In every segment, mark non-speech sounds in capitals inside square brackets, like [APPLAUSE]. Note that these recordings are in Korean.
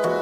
내게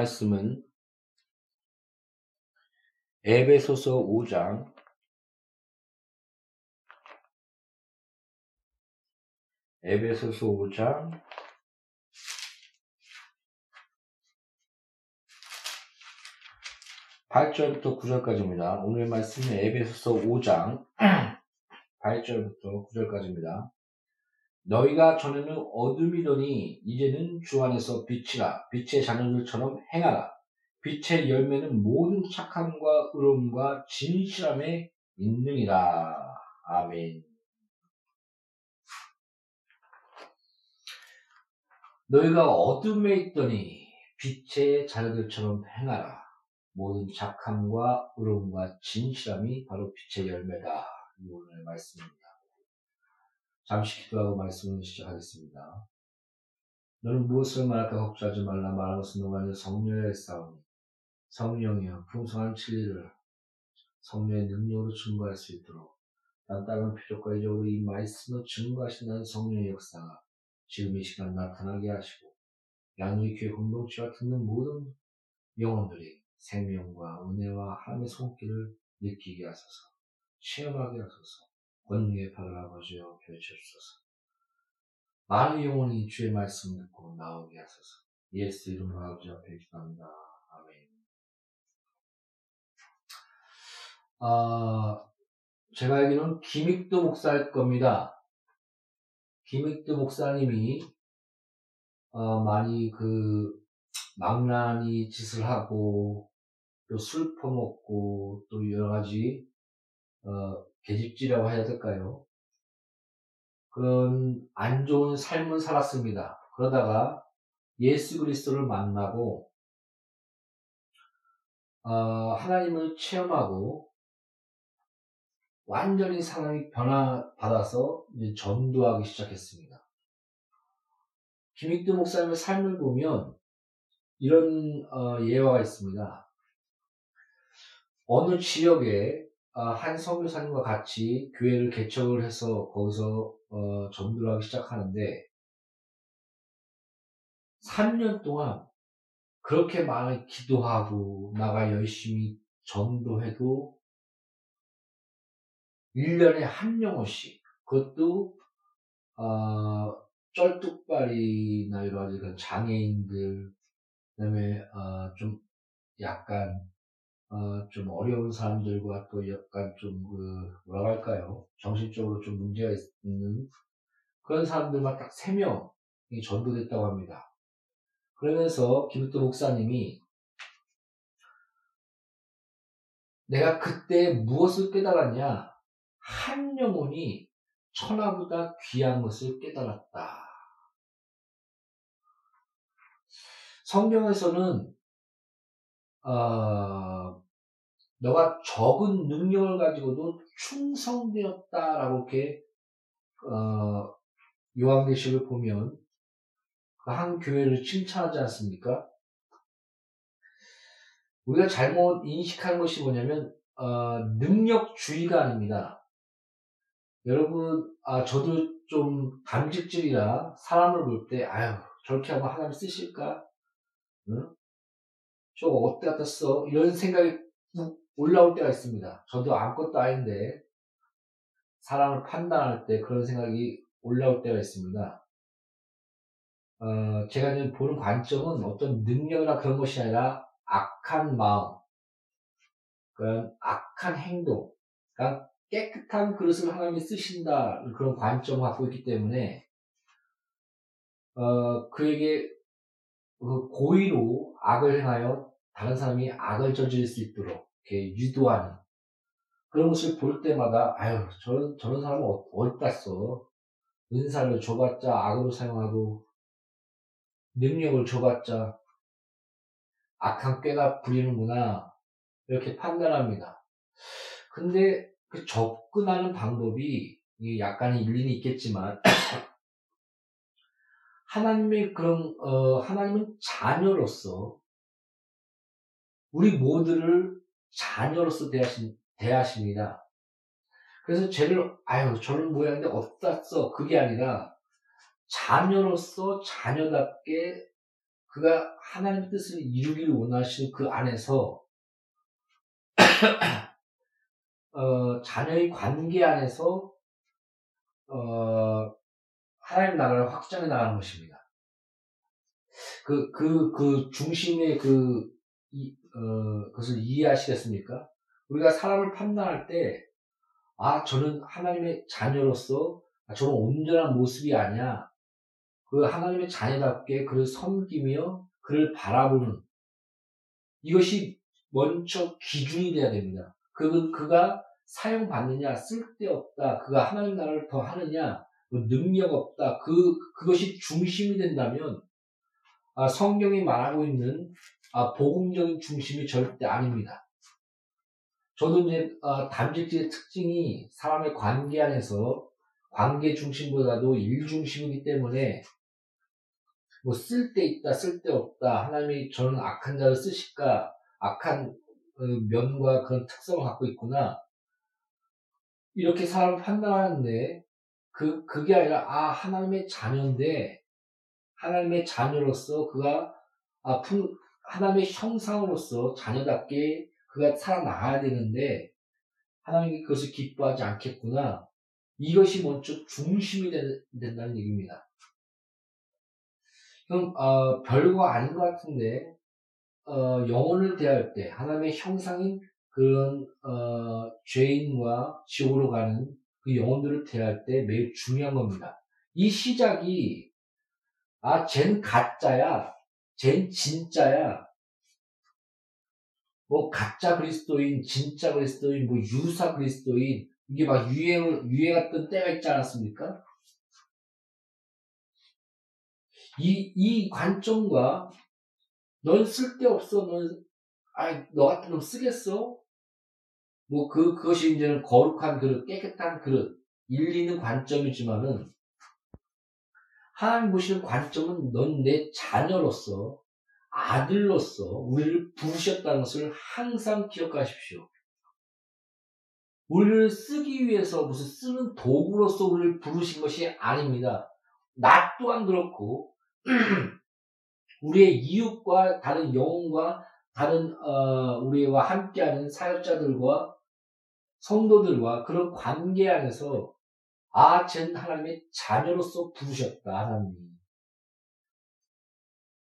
말씀은 에베소서 5장 에베소서 5장 8절부터 9절까지입니다. 오늘 말씀은 에베소서 5장 8절부터 [CLEARS THROAT] 9절까지입니다. 너희가 전에는 어둠이더니 이제는 주 안에서 빛이라 빛의 자녀들처럼 행하라. 빛의 열매는 모든 착함과 의로움과 진실함에 있느니라. 아멘. 너희가 어둠에 있더니 빛의 자녀들처럼 행하라. 모든 착함과 의로움과 진실함이 바로 빛의 열매다. 이 오늘 말씀입니다. 잠시 기도하고 말씀을 시작하겠습니다. 너는 무엇을 말할까 걱정하지 말라. 말하는 것은 너가 성령의 싸움이 성령이여 풍성한 진리를 성령의 능력으로 증거할 수 있도록 난 다른 필요과 이적으로 이 말씀을 증거하신다는 성령의 역사가 지금 이 시간 나타나게 하시고 양육의 교회 공동체와 듣는 모든 영혼들이 생명과 은혜와 하나님의 손길을 느끼게 하소서. 체험하게 하소서 권능의 팔을 아버지여 펼쳐주소서 많은 영혼이 주의 말씀 듣고 나오게 하소서 예수 이름으로 아버지 앞에 기도합니다. 아멘 아, 제가 알기로는 김익도 목사일 겁니다. 김익도 목사님이 어, 많이 그 망나니 짓을 하고 또 술 퍼먹고 또 여러 가지 어, 계집지라고 해야 될까요? 그런 안 좋은 삶을 살았습니다. 그러다가 예수 그리스도를 만나고 어, 하나님을 체험하고 완전히 사람이 변화받아서 전도하기 시작했습니다. 김익두 목사님의 삶을 보면 이런 어, 예화가 있습니다. 어느 지역에 어, 한 선교사님과 같이 교회를 개척을 해서 거기서 어, 전도를 하기 시작하는데 3년 동안 그렇게 많이 기도하고 나가 열심히 전도해도 1년에 한 영혼씩 그것도 어, 쩔뚝발이나 여러 가지 그런 장애인들 그다음에 어, 좀 약간 어, 좀 어려운 사람들과 또 약간 좀, 그, 뭐라고 할까요? 정신적으로 좀 문제가 있는 그런 사람들만 딱 3명이 전도됐다고 합니다. 그러면서 김도 목사님이 내가 그때 무엇을 깨달았냐? 한 영혼이 천하보다 귀한 것을 깨달았다. 성경에서는 어, 너가 적은 능력을 가지고도 충성되었다라고 이렇게 어, 요한계시를 보면 그한 교회를 칭찬하지 않습니까? 우리가 잘못 인식하는 것이 뭐냐면 어, 능력주의가 아닙니다. 여러분, 아, 저도 좀 담직질이라 사람을 볼 때, 아유, 저렇게 하면 하나님 쓰실까? 응? 저거 어디 갖다 써? 이런 생각이 올라올 때가 있습니다. 저도 아무것도 아닌데 사람을 판단할 때 그런 생각이 올라올 때가 있습니다. 어, 제가 지금 보는 관점은 어떤 능력이나 그런 것이 아니라 악한 마음, 그런 악한 행동, 그러니까 깨끗한 그릇을 하나님이 쓰신다 그런 관점을 갖고 있기 때문에 어, 그에게 그 고의로 악을 행하여 다른 사람이 악을 저지를 수 있도록 이렇게 유도하는 그런 것을 볼 때마다 아유 저런 저런 사람은 어, 어디다 써 은사를 줘봤자 악으로 사용하고 능력을 줘봤자 악한 꾀가 부리는구나 이렇게 판단합니다. 근데 그 접근하는 방법이 약간의 일리는 있겠지만 [COUGHS] 하나님의 그런 어, 하나님은 자녀로서 우리 모두를 자녀로서 대하신, 대하십니다. 그래서 쟤를, 아유, 저는 모양인데 어디다 써? 그게 아니라 자녀로서 자녀답게 그가 하나님의 뜻을 이루기를 원하시는 그 안에서 [COUGHS] 어, 자녀의 관계 안에서 어, 하나님 나라를 확장해 나가는 것입니다. 그, 그, 그 중심의 그, 이, 어, 그것을 이해하시겠습니까? 우리가 사람을 판단할 때, 아, 저는 하나님의 자녀로서, 아, 저는 온전한 모습이 아니야. 그 하나님의 자녀답게 그를 섬기며 그를 바라보는 이것이 먼저 기준이 돼야 됩니다. 그, 그가 사용받느냐, 쓸데없다, 그가 하나님 나라를 더 하느냐, 뭐 능력 없다, 그, 그것이 중심이 된다면, 아, 성경이 말하고 있는 아, 복음적인 중심이 절대 아닙니다. 저도 이제 아, 담직지의 특징이 사람의 관계 안에서 관계 중심보다도 일 중심이기 때문에 뭐 쓸데 있다, 쓸데 없다, 하나님이 저는 악한 자를 쓰실까, 악한 그 면과 그런 특성을 갖고 있구나. 이렇게 사람을 판단하는데, 그, 그게 아니라, 아, 하나님의 자녀인데, 하나님의 자녀로서 그가, 아, 하나님의 형상으로서 자녀답게 그가 살아나가야 되는데, 하나님이 그것을 기뻐하지 않겠구나. 이것이 먼저 중심이 된 다는 얘기입니다. 그럼, 어, 별거 아닌 것 같은데, 어, 영혼을 대할 때 하나님의 형상인 그런 어, 죄인과 지옥으로 가는 그 영혼들을 대할 때 매우 중요한 겁니다. 이 시작이 아, 쟨 가짜야, 쟨 진짜야. 뭐 가짜 그리스도인, 진짜 그리스도인, 뭐 유사 그리스도인 이게 막 유행을 유행했던 때가 있지 않았습니까? 이, 이 관점과 넌 쓸데없어. 넌, 아이, 너 같은 놈 쓰겠어? 뭐, 그, 그것이 이제는 거룩한 그릇, 깨끗한 그릇, 일리 있는 관점이지만은, 하나님 보시는 관점은 넌 내 자녀로서, 아들로서 우리를 부르셨다는 것을 항상 기억하십시오. 우리를 쓰기 위해서 무슨 쓰는 도구로서 우리를 부르신 것이 아닙니다. 나 또한 그렇고, [CLEARS THROAT] 우리의 이웃과 다른 영혼과 다른 어, 우리와 함께하는 사역자들과 성도들과 그런 관계 안에서 아, 쟨 하나님의 자녀로서 부르셨다, 하나님이.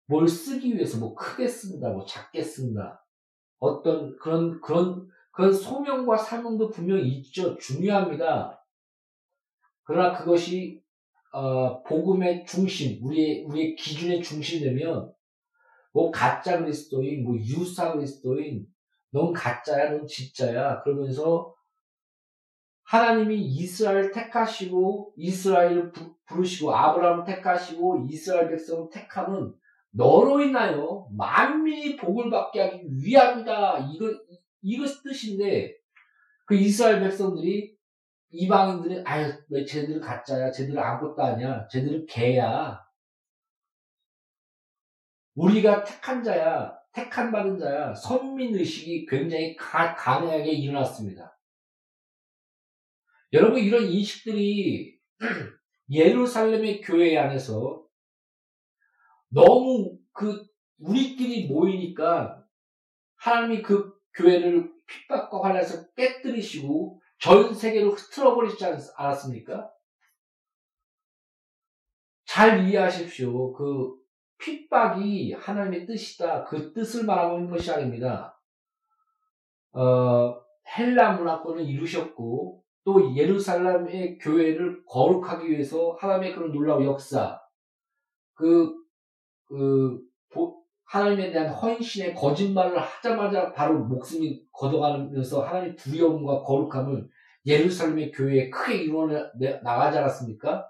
뭘 쓰기 위해서 뭐 크게 쓴다, 뭐 작게 쓴다. 어떤 그런, 그런, 그런 소명과 사명도 분명히 있죠. 중요합니다. 그러나 그것이 어, 복음의 중심, 우리의, 우리의 기준의 중심이 되면, 뭐, 가짜 그리스도인, 뭐, 유사 그리스도인, 넌 가짜야, 넌 진짜야. 그러면서, 하나님이 이스라엘 택하시고, 이스라엘 부르시고, 아브라함 택하시고, 이스라엘 백성을 택함은 너로 인하여 만민이 복을 받게 하기 위함이다. 이거, 이것 뜻인데, 그 이스라엘 백성들이 이방인들은 아유 왜 쟤들 가짜야 쟤들 아무것도 아니야 쟤들은 개야. 우리가 택한 자야 택한 받은 자야. 선민 의식이 굉장히 가, 강하게 일어났습니다 여러분 이런 인식들이 예루살렘의 교회 안에서 너무 그 우리끼리 모이니까 하나님이 그 교회를 핍박과 환란에서 깨뜨리시고 전 세계로 흐트러 버리지 않았습니까? 잘 이해하십시오. 그 핍박이 하나님의 뜻이다. 그 뜻을 말하고 있는 것이 아닙니다. 어, 헬라 문화권을 이루셨고 또 예루살렘의 교회를 거룩하기 위해서 하나님의 그런 놀라운 역사, 그, 그, 하나님에 대한 헌신의 거짓말을 하자마자 바로 목숨이 걷어가면서 하나님의 두려움과 거룩함을 예루살렘의 교회에 크게 이루어 나가지 않았습니까?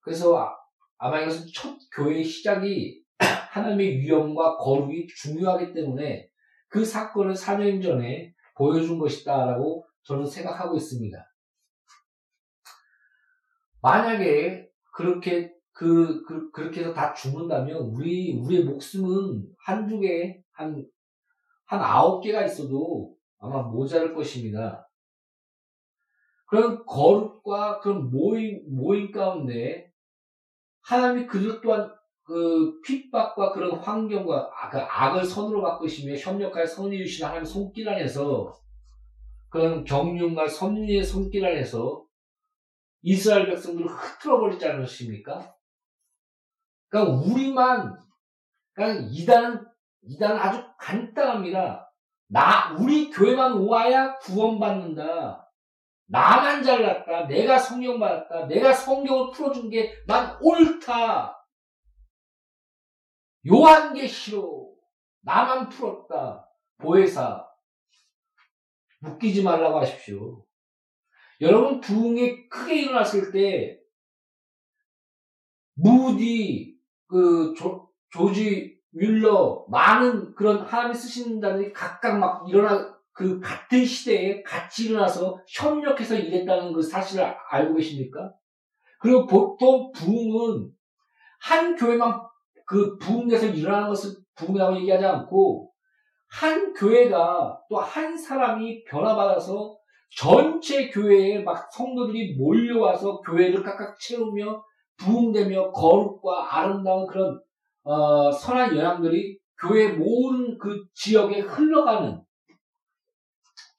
그래서 아, 아마 이것은 첫 교회의 시작이 [CLEARS THROAT] 하나님의 위엄과 거룩이 중요하기 때문에 그 사건을 4년 전에 보여준 것이다라고 저는 생각하고 있습니다. 만약에 그렇게 그, 그, 그렇게 해서 다 죽는다면, 우리, 우리의 목숨은 한두 개, 한, 한 아홉 개가 있어도 아마 모자랄 것입니다. 그런 거룩과 그런 모임, 모임 가운데, 하나님이 그들 또한 그 핍박과 그런 환경과 아, 그 악을 선으로 바꾸시며 협력하여 이루시는 하나님의 손길 안에서 그런 경륜과 섭리의 손길 안에서 이스라엘 백성들을 흐트러 버리지 않으십니까? 그러니까 우리만 그러니까 이단은 이단은 아주 간단합니다. 나 우리 교회만 와야 구원받는다. 나만 잘났다. 내가 성령 받았다. 내가 성경을 풀어준 게 난 옳다. 요한 게싫어 나만 풀었다. 보혜사. 묶이지 말라고 하십시오. 여러분 부흥이 크게 일어났을 때 무디 그 조, 조지 뮬러 많은 그런 하나님이 쓰신다는 각각 막 일어나 그 같은 시대에 같이 일어나서 협력해서 일했다는 그 사실을 알고 계십니까? 그리고 보통 부흥은 한 교회만 그 부흥에서 일어나는 것을 부흥이라고 얘기하지 않고 한 교회가 또 한 사람이 변화받아서 전체 교회에 막 성도들이 몰려와서 교회를 깍깍 채우며 부흥되며 거룩과 아름다운 그런 어, 선한 영향들이 교회 모든 그 지역에 흘러가는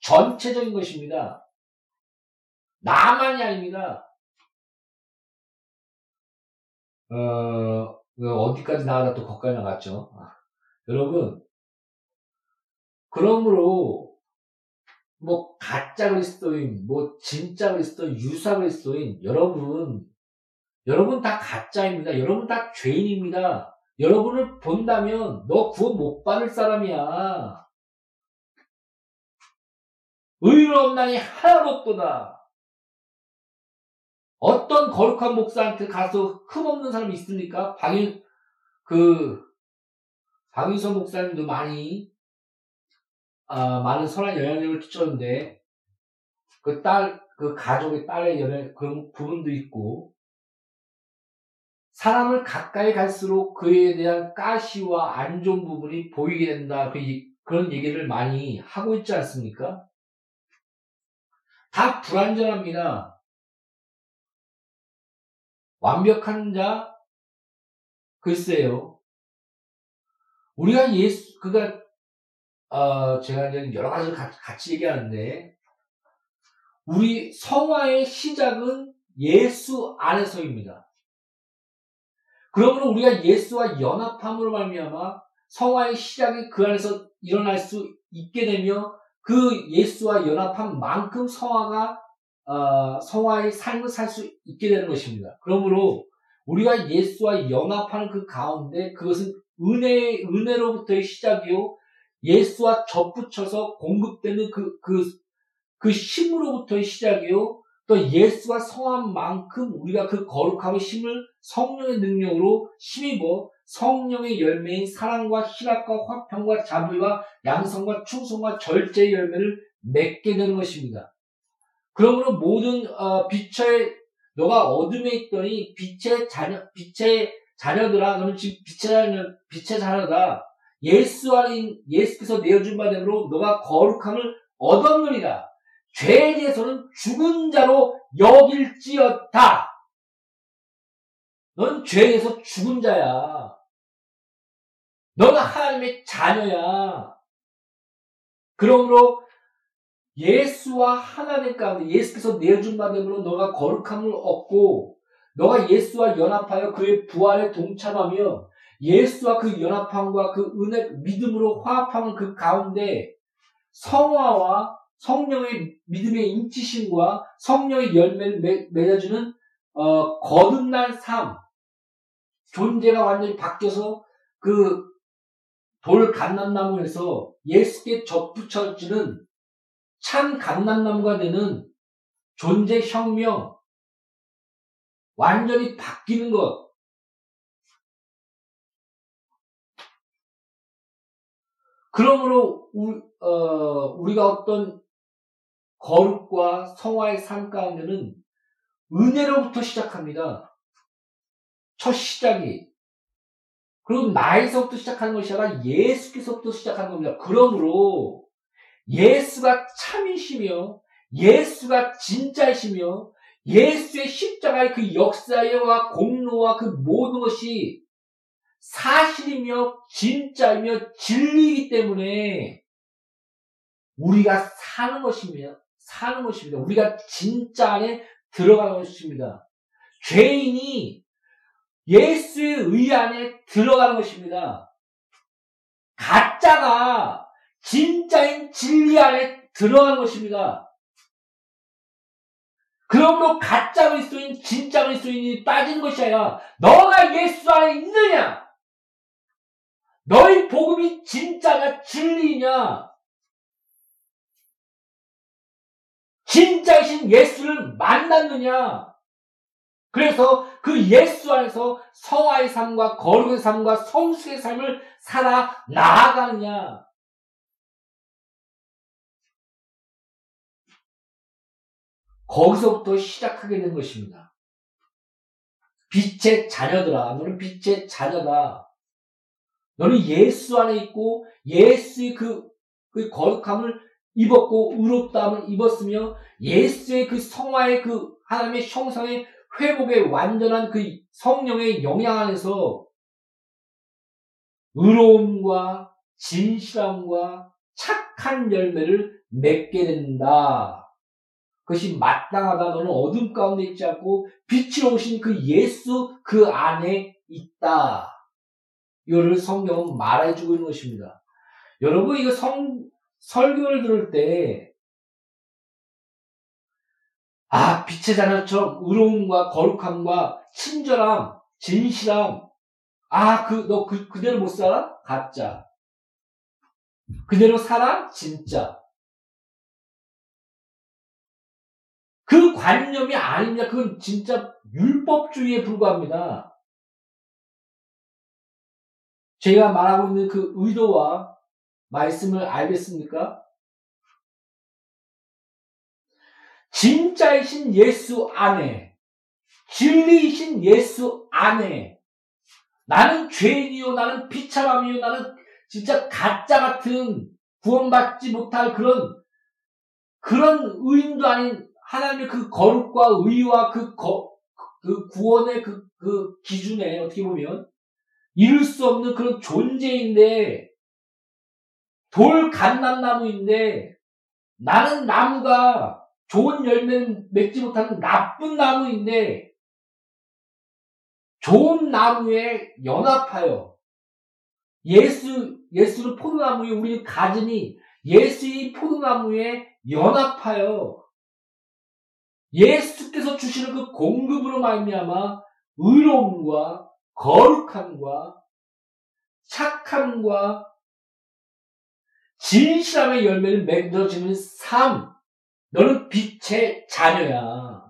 전체적인 것입니다. 나만이 아닙니다. 어, 그 어디까지 나가다 또 거기까지 나갔죠. 아, 여러분, 그러므로 뭐 가짜 그리스도인, 뭐 진짜 그리스도인, 유사 그리스도인 여러분, 여러분 다 가짜입니다. 여러분 다 죄인입니다. 여러분을 본다면 너 구원 못 받을 사람이야. 의롭나니 하나도 없도다. 어떤 거룩한 목사한테 가서 흠없는 사람이 있습니까? 방일, 그, 방일선 목사님도 많이, 아, 많은 선한 영향력을 끼쳤는데, 그 딸, 그 가족의 딸의 연애, 그런 부분도 있고, 사람을 가까이 갈수록 그에 대한 가시와 안 좋은 부분이 보이게 된다. 그, 그런 얘기를 많이 하고 있지 않습니까? 다 불완전합니다. 완벽한 자, 글쎄요. 우리가 예수, 그가, 어, 제가 이제 여러 가지를 같이 얘기하는데, 우리 성화의 시작은 예수 안에서입니다. 그러므로 우리가 예수와 연합함으로 말미암아 성화의 시작이 그 안에서 일어날 수 있게 되며 그 예수와 연합한 만큼 성화가 어, 성화의 삶을 살 수 있게 되는 것입니다. 그러므로 우리가 예수와 연합하는 그 가운데 그것은 은혜 은혜로부터의 시작이요 예수와 접붙여서 공급되는 그 그, 그 힘으로부터의 시작이요 또 예수가 성한 만큼 우리가 그 거룩함의 힘을 성령의 능력으로 힘입어 성령의 열매인 사랑과 희락과 화평과 자비와 양성과 충성과 절제의 열매를 맺게 되는 것입니다. 그러므로 모든 어, 빛의 너가 어둠에 있더니 빛의 자녀 빛의 자녀들아 너는 지금 빛의 자녀 빛의 자녀다. 예수 안인 예수께서 내어준 바대로 너가 거룩함을 얻었느니라. 죄에 대해서는 죽은 자로 여길지어다. 넌 죄에 대해서 죽은 자야. 너는 하나님의 자녀야. 그러므로 예수와 하나님 가운데 예수께서 내준 바됨으로 너가 거룩함을 얻고 너가 예수와 연합하여 그의 부활에 동참하며 예수와 그 연합함과 그 은혜 믿음으로 화합하는 그 가운데 성화와 성령의 믿음의 인치심과 성령의 열매를 맺, 맺어주는 어, 거듭난 삶 존재가 완전히 바뀌어서 그돌 감람나무에서 예수께 접붙여지는 참 감람나무가 되는 존재 혁명 완전히 바뀌는 것 그러므로 우리, 어, 우리가 어떤 거룩과 성화의 삶 가운데는 은혜로부터 시작합니다. 첫 시작이. 그리고 나에서부터 시작하는 것이 아니라 예수께서부터 시작하는 겁니다. 그러므로 예수가 참이시며 예수가 진짜이시며 예수의 십자가의 그 역사와 공로와 그 모든 것이 사실이며 진짜이며 진리이기 때문에 우리가 사는 것입니다. 사는 것입니다. 우리가 진짜 안에 들어가는 것입니다. 죄인이 예수의 의 안에 들어가는 것입니다. 가짜가 진짜인 진리 안에 들어가는 것입니다. 그러므로 가짜 그리스도인 진짜 그리스도인이 빠지는 것이 아니라 너가 예수 안에 있느냐? 너희 복음이 진짜냐 진리냐? 진짜이신 예수를 만났느냐? 그래서 그 예수 안에서 성화의 삶과 거룩의 삶과 성숙의 삶을 살아 나아가느냐? 거기서부터 시작하게 된 것입니다. 빛의 자녀들아, 너는 빛의 자녀다. 너는 예수 안에 있고 예수의 그, 그 거룩함을 입었고 의롭다함을 입었으며 예수의 그 성화의 그 하나님의 형상의 회복의 완전한 그 성령의 영향 안에서 의로움과 진실함과 착한 열매를 맺게 된다. 그것이 마땅하다. 너는 어둠 가운데 있지 않고 빛으로 오신 그 예수 그 안에 있다. 이거를 성경은 말해주고 있는 것입니다. 여러분, 이거 성, 설교를 들을 때, 아, 빛의 자녀처럼 의로움과 거룩함과 친절함, 진실함, 아, 그, 너 그, 그대로 못 살아? 가짜. 그대로 살아? 진짜. 그 관념이 아닙니다. 그건 진짜 율법주의에 불과합니다. 제가 말하고 있는 그 의도와 말씀을 알겠습니까? 진짜이신 예수 안에, 진리이신 예수 안에, 나는 죄인이요, 나는 비참함이요, 나는 진짜 가짜 같은 구원받지 못할 그런, 그런 의인도 아닌 하나님의 그 거룩과 의와 그, 거, 그 구원의 그, 그 기준에 어떻게 보면 이룰 수 없는 그런 존재인데 돌 갓난나무인데 나는 나무가 좋은 열매는 맺지 못하는 나쁜 나무인데 좋은 나무에 연합하여 예수 예수를 포도나무에 우리는 가지니 예수의 포도나무에 연합하여 예수께서 주시는 그 공급으로 말미암아 의로움과 거룩함과 착함과 진실함의 열매를 맺어지는 삶. 너는 빛의 자녀야.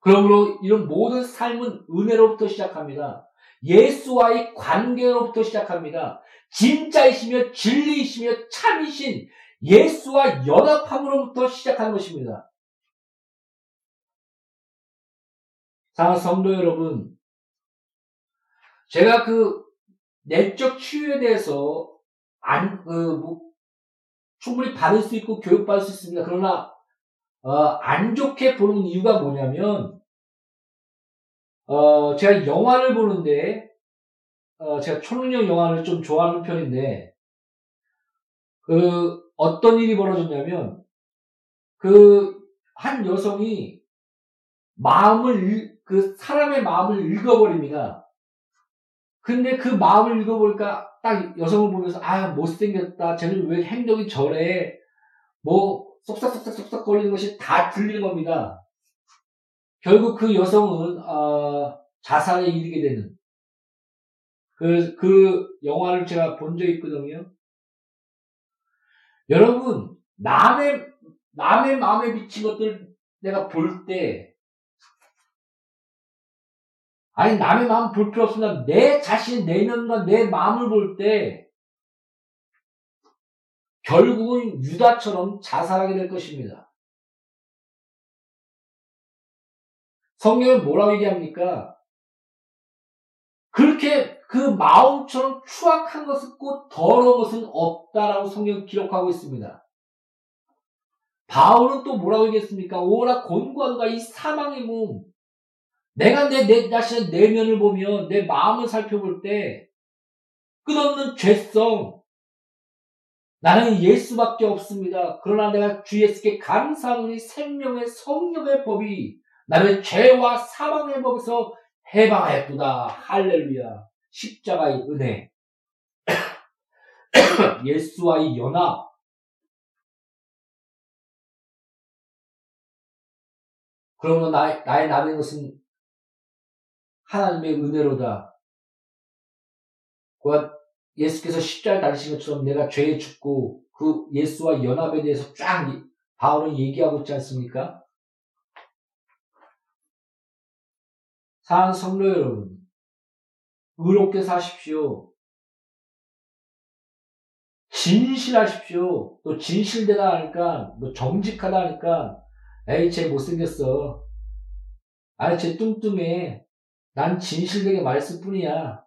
그러므로 이런 모든 삶은 은혜로부터 시작합니다. 예수와의 관계로부터 시작합니다. 진짜이시며 진리이시며 참이신 예수와 연합함으로부터 시작하는 것입니다. 자, 성도 여러분. 제가 그 내적 치유에 대해서 안, 그, 뭐, 충분히 받을 수 있고 교육받을 수 있습니다. 그러나, 어, 안 좋게 보는 이유가 뭐냐면, 어, 제가 영화를 보는데, 어, 제가 초능력 영화를 좀 좋아하는 편인데, 그, 어떤 일이 벌어졌냐면 그 한 여성이 마음을 그 사람의 마음을 읽어버립니다. 근데 그 마음을 읽어보니까 딱 여성을 보면서 아 못생겼다. 쟤는 왜 행동이 저래. 뭐 쏙싹쏙싹쏙싹 거리는 것이 다 들리는 겁니다. 결국 그 여성은 어, 자살에 이르게 되는 그, 그 영화를 제가 본 적이 있거든요. 여러분, 남의, 남의 마음에 비친 것들 내가 볼 때, 아니, 남의 마음 볼 필요 없습니다. 내 자신, 내면과 내 마음을 볼 때, 결국은 유다처럼 자살하게 될 것입니다. 성경은 뭐라고 얘기합니까? 그렇게 그 마음처럼 추악한 것은 꼭 더러운 것은 없다라고 성경 기록하고 있습니다. 바울은 또 뭐라고 얘기했습니까? 오라 곤관과 이 사망의 몸, 내가 내, 내 자신의 내면을 보면, 내 마음을 살펴볼 때, 끝없는 죄성, 나는 예수밖에 없습니다. 그러나 내가 주 예수께 감사하노니 생명의 성령의 법이 나를 죄와 사망의 법에서 해방하였구나. 할렐루야. 십자가의 은혜. [COUGHS] 예수와의 연합. 그러면 나, 나의 나는 것은 하나님의 은혜로다. 예수께서 십자가에 달리신 것처럼 내가 죄에 죽고 그 예수와 연합에 대해서 쫙 바울은 얘기하고 있지 않습니까? 사랑 성도 여러분, 의롭게 사십시오. 진실하십시오. 또 진실되다 하니까, 뭐 정직하다 하니까, 에이, 쟤 못생겼어. 아이, 쟤 뚱뚱해. 난 진실되게 말했을 뿐이야.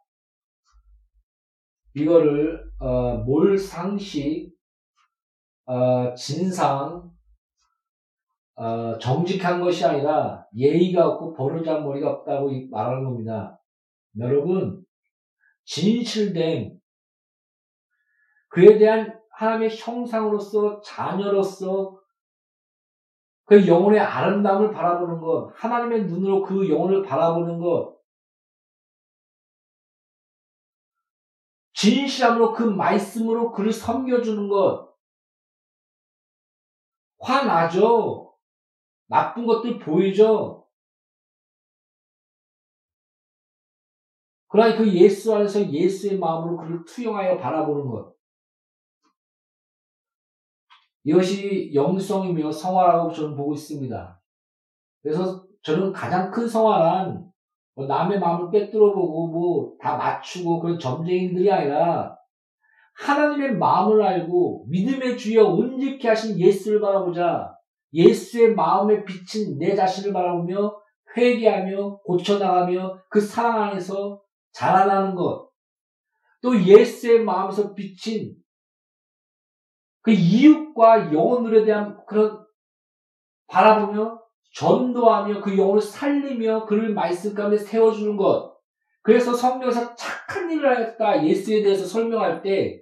이거를 어, 몰상식, 어, 진상, 어, 정직한 것이 아니라 예의가 없고 버르장머리가 없다고 말하는 겁니다. 여러분, 진실된 그에 대한 하나님의 형상으로서 자녀로서 그 영혼의 아름다움을 바라보는 것, 하나님의 눈으로 그 영혼을 바라보는 것, 진실함으로 그 말씀으로 그를 섬겨주는 것. 화나죠? 나쁜 것들 보이죠? 그러나 그 예수 안에서 예수의 마음으로 그를 투영하여 바라보는 것. 이것이 영성이며 성화라고 저는 보고 있습니다. 그래서 저는 가장 큰 성화란 뭐 남의 마음을 빼뚫어보고 뭐 다 맞추고 그런 점쟁이들이 아니라 하나님의 마음을 알고 믿음의 주여 온직케 하신 예수를 바라보자. 예수의 마음에 비친 내 자신을 바라보며 회개하며 고쳐나가며 그 사랑 안에서 자라나는 것. 또 예수의 마음에서 비친 그 이웃과 영혼들에 대한 그런 바라보며 전도하며 그 영혼을 살리며 그를 말씀 가운데 세워주는 것. 그래서 성경에서 착한 일을 하였다. 예수에 대해서 설명할 때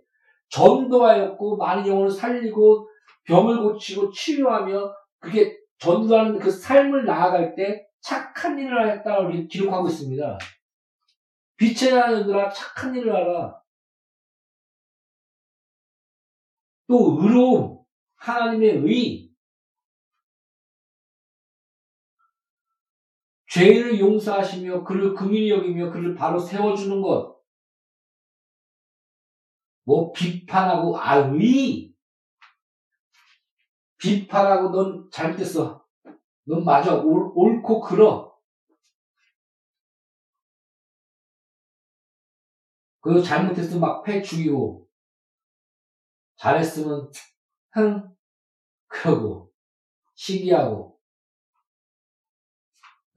전도하였고 많은 영혼을 살리고 병을 고치고 치유하며 그게 전도하는 그 삶을 나아갈 때 착한 일을 하였다고 기록하고 있습니다. 빛의 나라들아 착한 일을 하라. 또 의로움, 하나님의 의, 죄를 용서하시며 그를 긍휼히 여기며 그를 바로 세워주는 것. 뭐 비판하고 아의 비판하고 넌 잘못했어. 넌 맞아. 옳, 옳고 그러. 그 잘못했으면 막 패 죽이고 잘했으면 흥 그러고 시기하고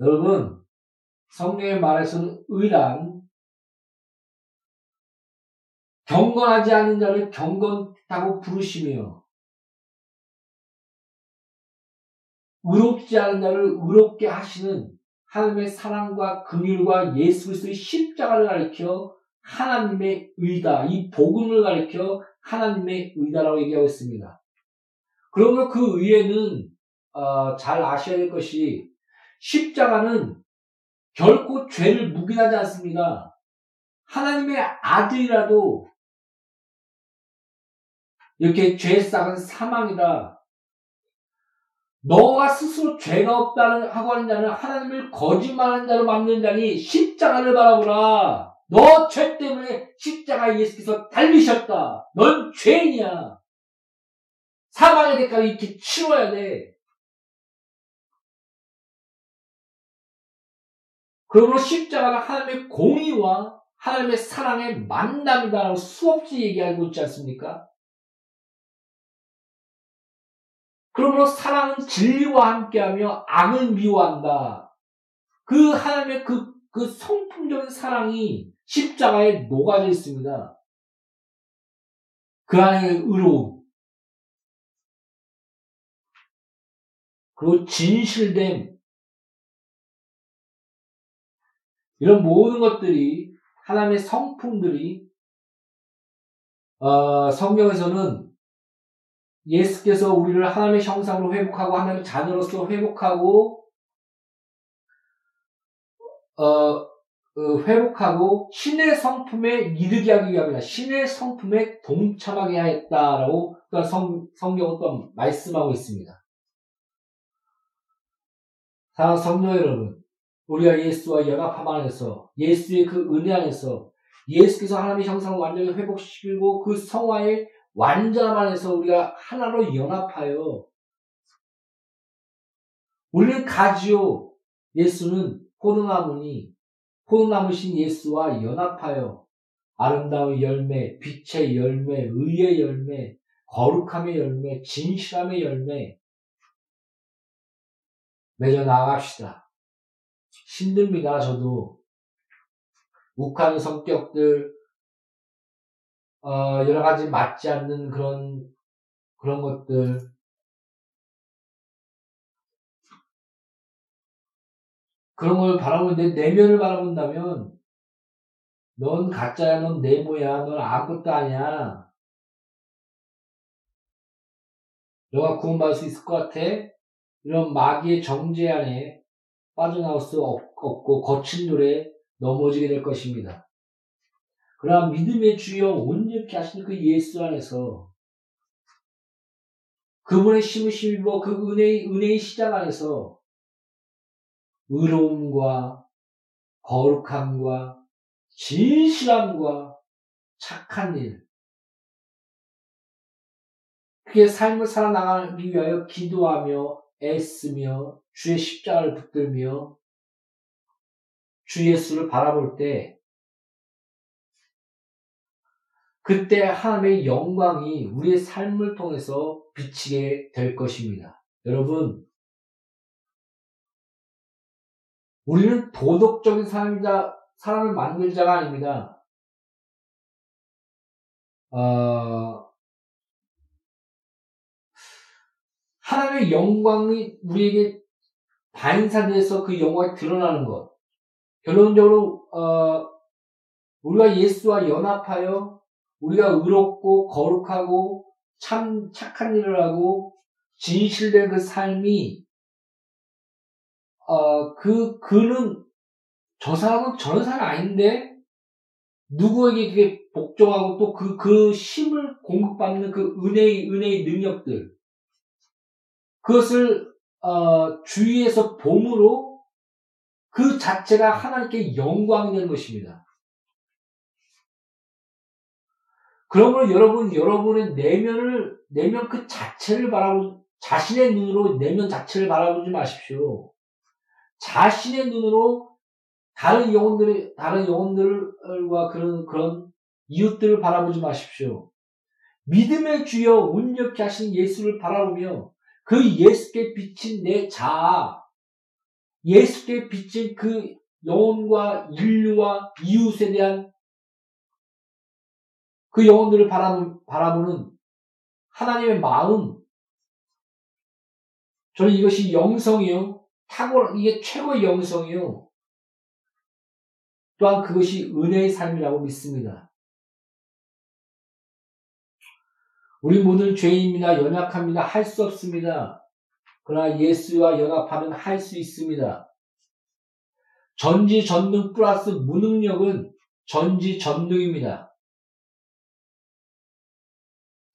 여러분, 성경의 말에서는 의란 경건하지 않은 자를 경건하고 부르시며 의롭지 않은 자를 의롭게 하시는 하나님의 사랑과 긍휼과 예수 그리스도의 십자가를 가리켜 하나님의 의다. 이 복음을 가리켜 하나님의 의다라고 얘기하고 있습니다. 그러므로 그 의에는 어, 잘 아셔야 될 것이 십자가는 결코 죄를 묵인하지 않습니다. 하나님의 아들이라도 이렇게 죄 싹은 사망이다. 너가 스스로 죄가 없다는 하고 하는 자는 하나님을 거짓말하는 자로 만드는 자니 십자가를 바라보라. 너 죄 때문에 십자가에 예수께서 달리셨다. 넌 죄인이야. 사망의 대가를 이렇게 치러야 돼. 그러므로 십자가는 하나님의 공의와 하나님의 사랑의 만남이다라고 수없이 얘기하고 있지 않습니까? 그러므로 사랑은 진리와 함께하며 악을 미워한다. 그 하나님의 그, 그 성품적인 사랑이 십자가에 녹아져 있습니다. 그 안에 의로움. 그리고 진실됨, 이런 모든 것들이 하나님의 성품들이 어, 성경에서는 예수께서 우리를 하나님의 형상으로 회복하고 하나님의 자녀로서 회복하고 어, 어, 회복하고 신의 성품에 이르게 하기 위함이다. 신의 성품에 동참하게 하였다라고 또 성, 성경은 또 말씀하고 있습니다. 사랑 성도 여러분, 우리가 예수와 연합함 안에서 예수의 그 은혜 안에서 예수께서 하나님의 형상을 완전히 회복시키고 그 성화의 완전함 안에서 우리가 하나로 연합하여 우리는 가지요. 예수는 포도나무니 포도나무신 예수와 연합하여 아름다운 열매, 빛의 열매, 의의 열매, 거룩함의 열매, 진실함의 열매 맺어 나갑시다. 힘듭니다. 저도 욱하는 성격들, 어, 여러 가지 맞지 않는 그런 그런 것들 그런 걸 바라보면 내 내면을 바라본다면 넌 가짜야, 넌 네모야, 넌 아무것도 아니야. 너가 구원받을 수 있을 것 같아? 이런 마귀의 정죄 안에 빠져나올 수 없고 거친 노래 넘어지게 될 것입니다. 그러나 믿음의 주여 온전케 하시는 그 예수 안에서 그분의 심으심 입어 그 은혜의, 은혜의 시작 안에서 의로움과 거룩함과 진실함과 착한 일, 그게 삶을 살아나가기 위하여 기도하며 애쓰며 주의 십자가를 붙들며 주 예수를 바라볼 때 그때 하나님의 영광이 우리의 삶을 통해서 비치게 될 것입니다. 여러분, 우리는 도덕적인 사람이다, 사람을 만들 자가 아닙니다. 어, 하나님의 영광이 우리에게 반사돼서 그 영광이 드러나는 것. 결론적으로 어, 우리가 예수와 연합하여 우리가 의롭고 거룩하고 참 착한 일을 하고 진실된 그 삶이 어, 그 그는 저 사람은 저런 사람이 아닌데 누구에게 그게 복종하고 또그그 힘을 공급받는 그 은혜의 은혜의 능력들 그것을 어, 주위에서 봄으로 그 자체가 하나님께 영광이 되는 것입니다. 그러므로 여러분, 여러분의 내면을, 내면 그 자체를 바라보, 자신의 눈으로 내면 자체를 바라보지 마십시오. 자신의 눈으로 다른 영혼들의, 다른 영혼들과 그런, 그런 이웃들을 바라보지 마십시오. 믿음의 주여 운력케 하신 예수를 바라보며 그 예수께 비친 내 자아, 예수께 비친 그 영혼과 인류와 이웃에 대한 그 영혼들을 바라보는 하나님의 마음. 저는 이것이 영성이요. 탁월, 이게 최고의 영성이요. 또한 그것이 은혜의 삶이라고 믿습니다. 우리 모두는 죄인입니다. 연약합니다. 할 수 없습니다. 그러나 예수와 연합하면 할 수 있습니다. 전지 전능 플러스 무능력은 전지 전능입니다.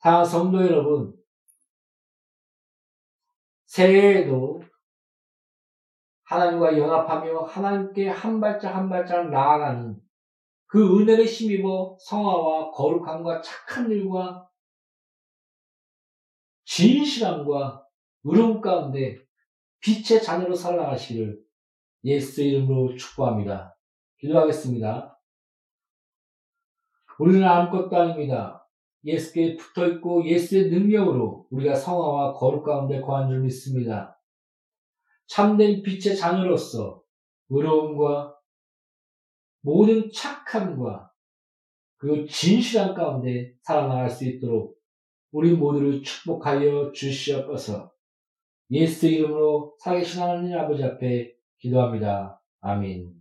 다 성도 여러분, 새해에도 하나님과 연합하며 하나님께 한 발짝 한 발짝 나아가는 그 은혜를 힘입어 성화와 거룩함과 착한 일과 진실함과 의로움 가운데 빛의 자녀로 살아가시기를 예수 이름으로 축복합니다. 기도하겠습니다. 우리는 아무것도 아닙니다. 예수께 붙어 있고 예수의 능력으로 우리가 성화와 거룩 가운데 거한 줄 믿습니다. 참된 빛의 자녀로서 의로움과 모든 착함과 그리고 진실함 가운데 살아나갈 수 있도록 우리 모두를 축복하여 주시옵소서. 예수 이름으로 살아계신 하나님 아버지 앞에 기도합니다. 아멘.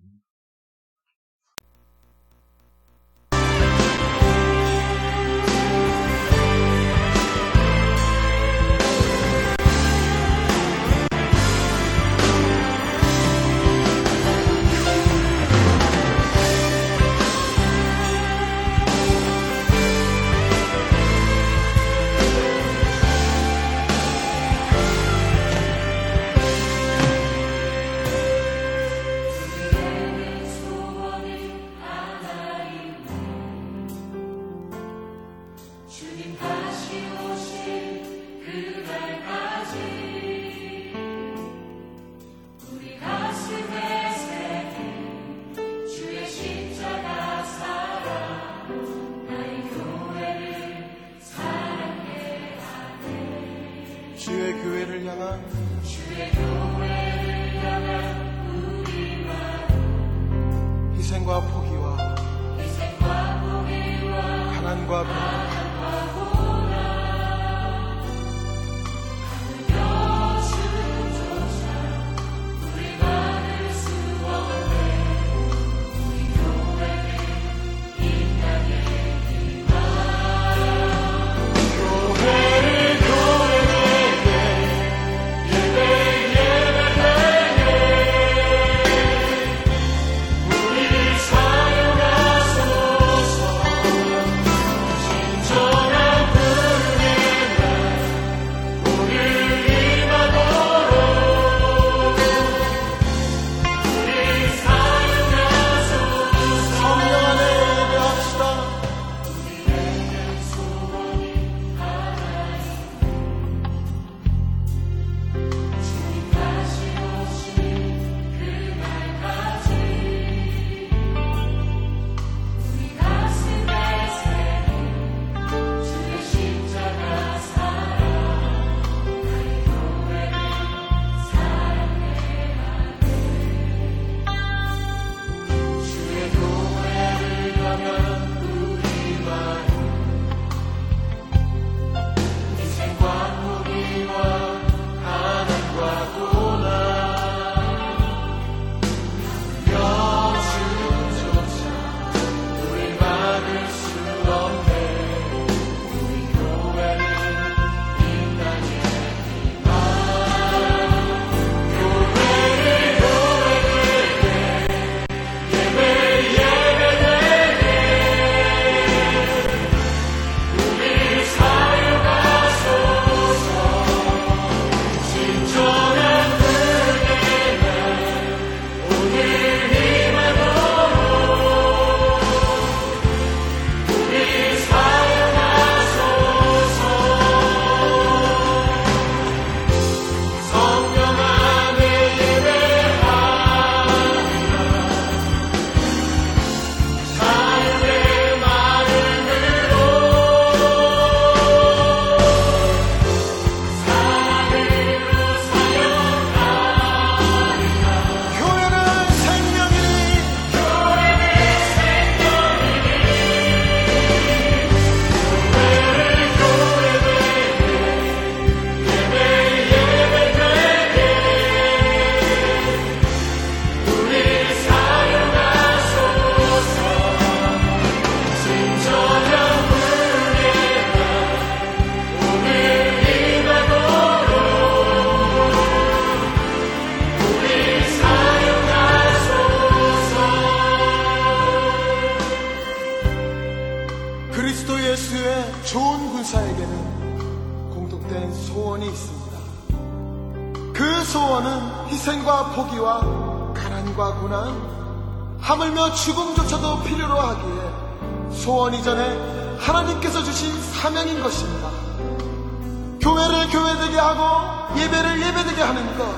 교회를 교회되게 하고 예배를 예배되게 하는 것,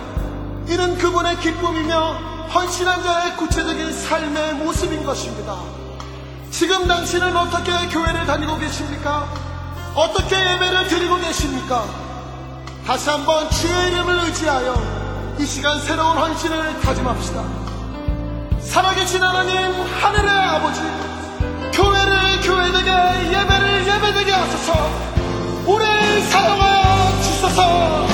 이는 그분의 기쁨이며 헌신한 자의 구체적인 삶의 모습인 것입니다. 지금 당신은 어떻게 교회를 다니고 계십니까? 어떻게 예배를 드리고 계십니까? 다시 한번 주의 이름을 의지하여 이 시간 새로운 헌신을 다짐합시다. 살아계신 하나님, 하늘의 아버지, 교회를 교회되게, 예배를 예배되게 하소서, 우리를 사용하여 주소서,